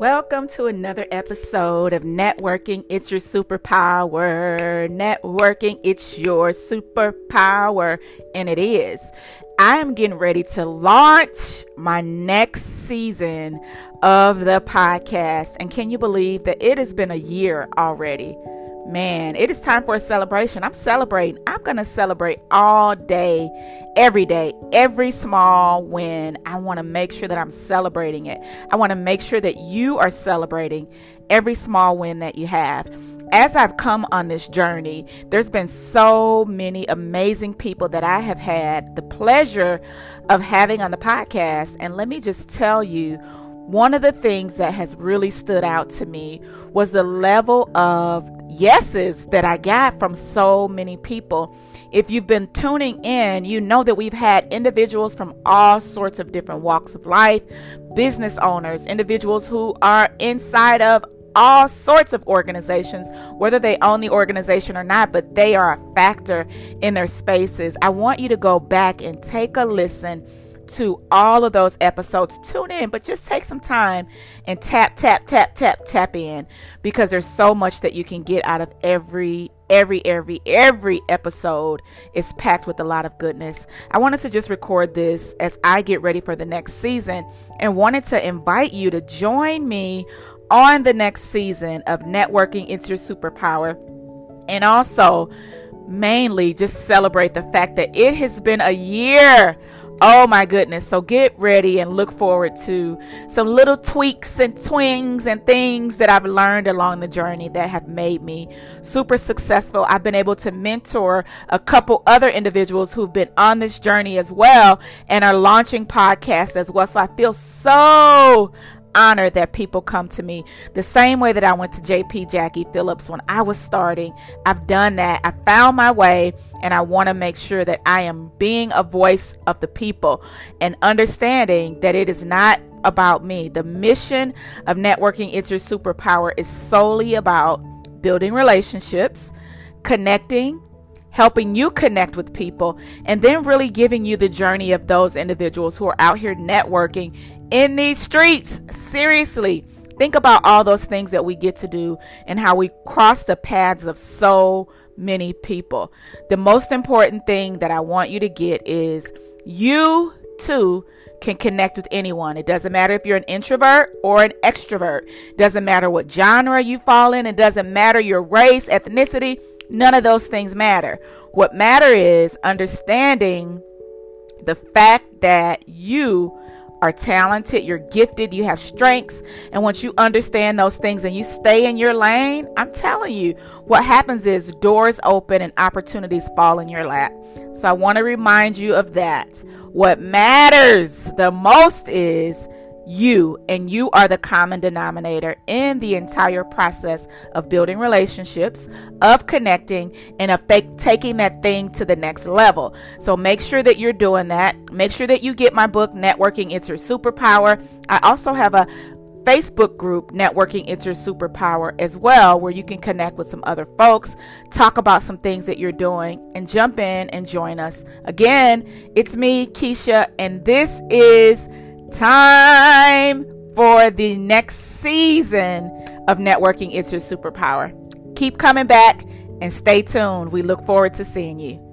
Welcome to another episode of Networking. It's your superpower. Networking, it's your superpower. And it is. I am getting ready to launch my next season of the podcast. And can you believe that it has been a year already? Man, it is time for a celebration. I'm celebrating. I'm going to celebrate all day, every day, every small win. I want to make sure that I'm celebrating it. I want to make sure that you are celebrating every small win that you have. As I've come on this journey, there's been so many amazing people that I have had the pleasure of having on the podcast. And let me just tell you, one of the things that has really stood out to me was the level of yeses that I got from so many people. If you've been tuning in, you know that we've had individuals from all sorts of different walks of life, business owners, individuals who are inside of all sorts of organizations, whether they own the organization or not, but they are a factor in their spaces. I want you to go back and take a listen to all of those episodes. Tune in, but just take some time and tap, tap, tap, tap, tap in because there's so much that you can get out of every every every every episode is packed with a lot of goodness. I wanted to just record this as I get ready for the next season and wanted to invite you to join me on the next season of Networking It's Your Superpower. And also mainly just celebrate the fact that it has been a year Oh my goodness. So get ready and look forward to some little tweaks and twings and things that I've learned along the journey that have made me super successful. I've been able to mentor a couple other individuals who've been on this journey as well and are launching podcasts as well. So I feel so honor that people come to me the same way that I went to JP Jackie Phillips when I was starting. I've done that. I found my way and I want to make sure that I am being a voice of the people and understanding that it is not about me. The mission of networking it's your superpower is solely about building relationships, connecting, helping you connect with people, and then really giving you the journey of those individuals who are out here networking in these streets. Seriously, think about all those things that we get to do and how we cross the paths of so many people. The most important thing that I want you to get is you too can connect with anyone. It doesn't matter if you're an introvert or an extrovert. It doesn't matter what genre you fall in. It doesn't matter your race, ethnicity. None of those things matter. What matter is understanding the fact that you are talented, you're gifted, you have strengths. And once you understand those things and you stay in your lane, I'm telling you, what happens is doors open and opportunities fall in your lap. So I want to remind you of that. What matters the most is you, and you are the common denominator in the entire process of building relationships, of connecting, and of th- taking that thing to the next level. So make sure that you're doing that. Make sure that you get my book, Networking It's Your Superpower. I also have a Facebook group, Networking It's Your Superpower, as well, where you can connect with some other folks, talk about some things that you're doing, and jump in and join us. Again, it's me, Keisha, and this is time for the next season of Networking It's Your Superpower. Keep coming back and stay tuned. We look forward to seeing you.